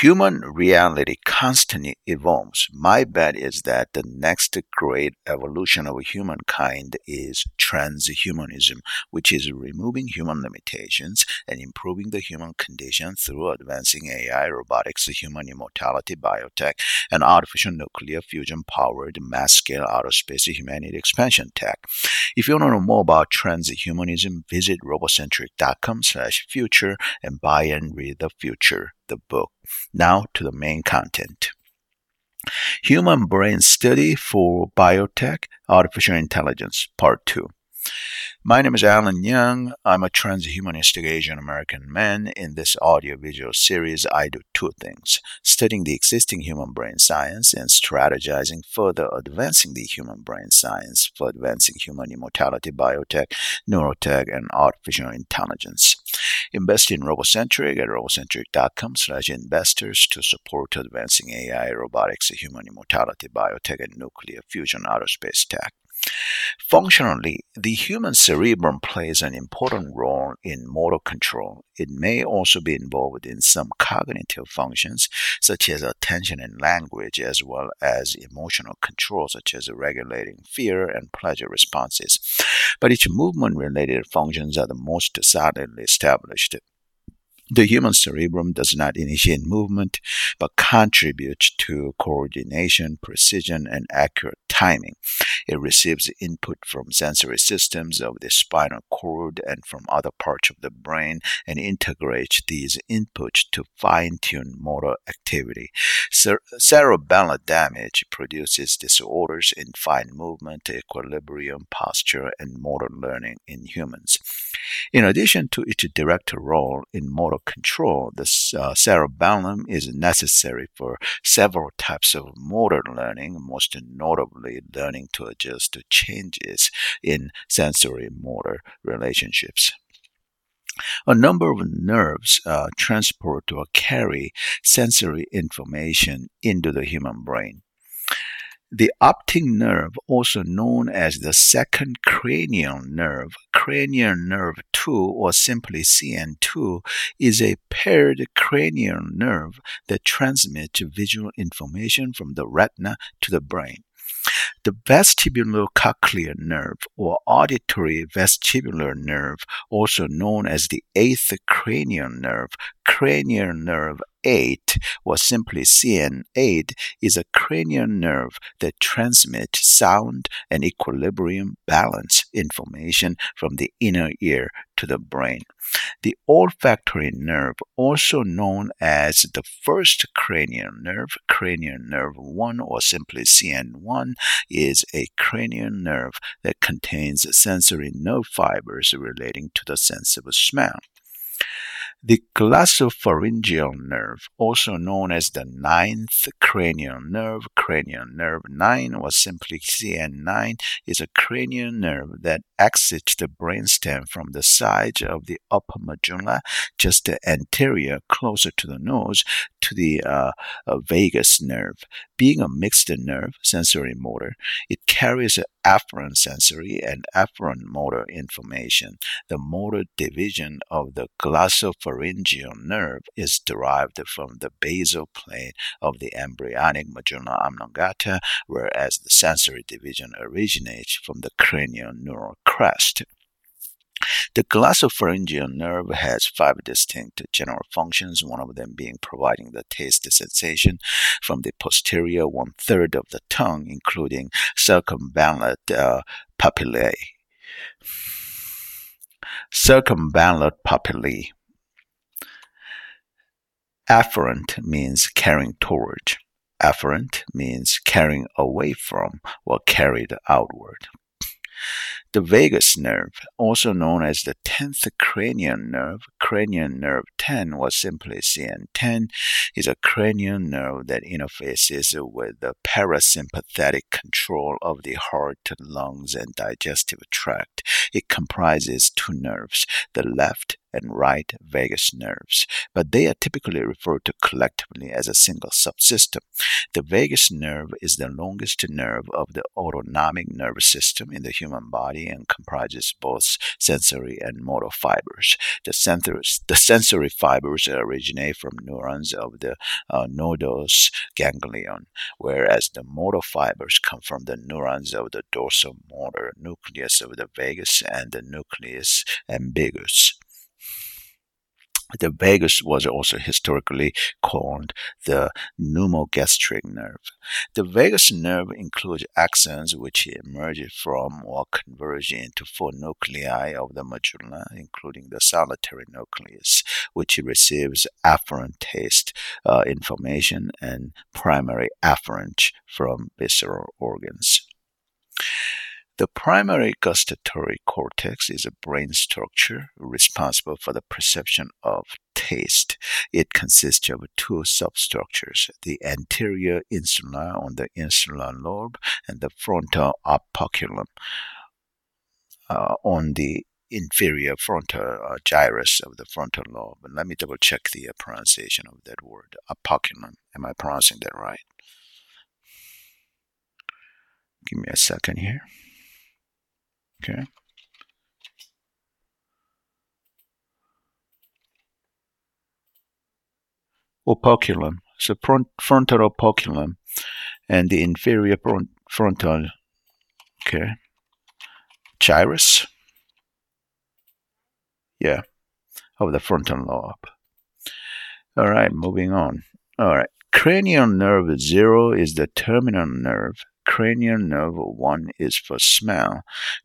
Human reality constantly evolves. My bet is that the next great evolution of humankind is transhumanism, which is removing human limitations and improving the human condition through advancing AI, robotics, human immortality, biotech, and artificial nuclear fusion powered mass scale outer space humanity expansion tech. If you want to know more about transhumanism, visit robocentric.com slash future and buy and read The Future, the book. Now to the main content. Human Brain Study for Biotech Artificial Intelligence, Part 2. My name is Alan Young. I'm a transhumanistic Asian American man. In this audio-visual series, I do two things studying the existing human brain science and strategizing further advancing the human brain science for advancing human immortality, biotech, neurotech, and artificial intelligence. Invest in Robocentric at robocentric.com slash investors to support advancing AI, robotics, human immortality, biotech, and nuclear fusion outer space tech. Functionally, the human cerebellum plays an important role in motor control. It may also be involved in some cognitive functions, such as attention and language, as well as emotional control, such as regulating fear and pleasure responses. But its movement related functions are the most solidly established. The human cerebellum does not initiate movement, but contributes to coordination, precision, and accurate timing. It receives input from sensory systems of the spinal cord and from other parts of the brain and integrates these inputs to fine tune motor activity. Cer- cerebellar damage produces disorders in fine movement, equilibrium, posture, and motor learning in humans. In addition to its direct role in motor control, the uh, cerebellum is necessary for several types of motor learning, most notably learning to adjust to changes in sensorimotor relationships. A number of nerves uh, transport or carry sensory information into the human brain. The optic nerve, also known as the second cranial nerve, cranial nerve 2 or simply CN2, is a paired cranial nerve that transmits visual information from the retina to the brain. The vestibulocochlear nerve or auditory vestibular nerve, also known as the eighth cranial nerve, cranial nerve 8, or simply CN8, is a cranial nerve that transmits sound and equilibrium balance information from the inner ear to the brain. The olfactory nerve, also known as the first cranial nerve, cranial nerve 1 or simply CN1, is a cranial nerve that contains sensory nerve fibers relating to the sense of smell. The glossopharyngeal nerve, also known as the ninth cranial nerve, cranial nerve 9 or simply CN9, is a cranial nerve that exits the brainstem from the side of the upper medulla, just the anterior, closer to the nose, to the uh, uh, vagus nerve. Being a mixed nerve, sensory motor, it carries afferent sensory and efferent motor information. The motor division of the glossopharyngeal nerve is derived from the basal plate of the embryonic medulla oblongata, whereas the sensory division originates from the cranial neural crest. The glossopharyngeal nerve has five distinct general functions, one of them being providing the taste sensation from the posterior one third of the tongue, including circumvallate uh, papillae. Circumvallate papillae. Afferent means carrying toward. Efferent means carrying away from or carried outward. The vagus nerve, also known as the 10th cranial nerve, cranial nerve 10 or simply CN10, is a cranial nerve that interfaces with the parasympathetic control of the heart, lungs, and digestive tract. It comprises two nerves, the left and right vagus nerves, but they are typically referred to collectively as a single subsystem. The vagus nerve is the longest nerve of the autonomic nervous system in the human body and comprises both sensory and motor fibers. The, the sensory fibers originate from neurons of the uh, nodose ganglion, whereas the motor fibers come from the neurons of the dorsal motor nucleus of the vagus and the nucleus ambiguus. The vagus was also historically called the pneumogastric nerve. The vagus nerve includes axons which emerge from or converge into four nuclei of the medulla, including the solitary nucleus, which receives afferent taste uh, information and primary afferent from visceral organs. The primary gustatory cortex is a brain structure responsible for the perception of taste. It consists of two substructures, the anterior insula on the insular lobe and the frontal operculum uh, on the inferior frontal uh, gyrus of the frontal lobe. And let me double check the uh, pronunciation of that word, operculum. Am I pronouncing that right? Give me a second here. Okay. Operculum. So front, frontal operculum and the inferior front, frontal, okay, gyrus. Yeah, of the frontal lobe. All right, moving on. All right, cranial nerve zero is the terminal nerve Cranial nerve 1 is for smell.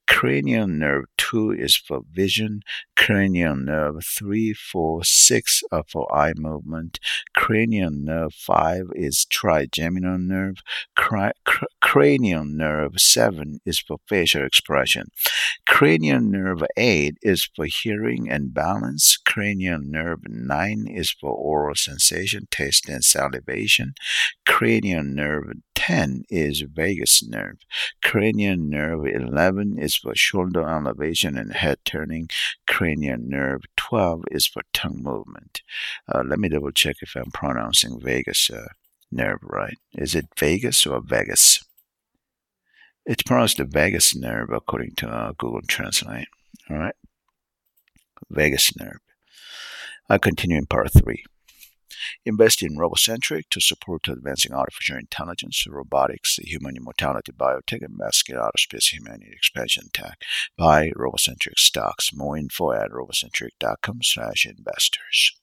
Cranial nerve 2 is for vision. Cranial nerve 3, 4, 6 are for eye movement. Cranial nerve 5 is trigeminal nerve. Cr- cranial nerve 7 is for facial expression. Cranial nerve 8 is for hearing and balance. Cranial nerve 9 is for oral sensation, taste, and salivation. Cranial nerve 10 is vagus nerve. Cranial nerve 11 is for shoulder elevation and head turning. Cranial nerve 12 is for tongue movement. Uh, let me double check if I'm pronouncing vagus uh, nerve right. Is it vagus or vagus? It's pronounced the vagus nerve according to uh, Google Translate. All right. Vagus nerve. I continue in part three. Invest in Robocentric to support advancing artificial intelligence, robotics, human immortality, biotech, and masculine aerospace humanity expansion tech. Buy Robocentric stocks. More info at robocentric.com slash investors.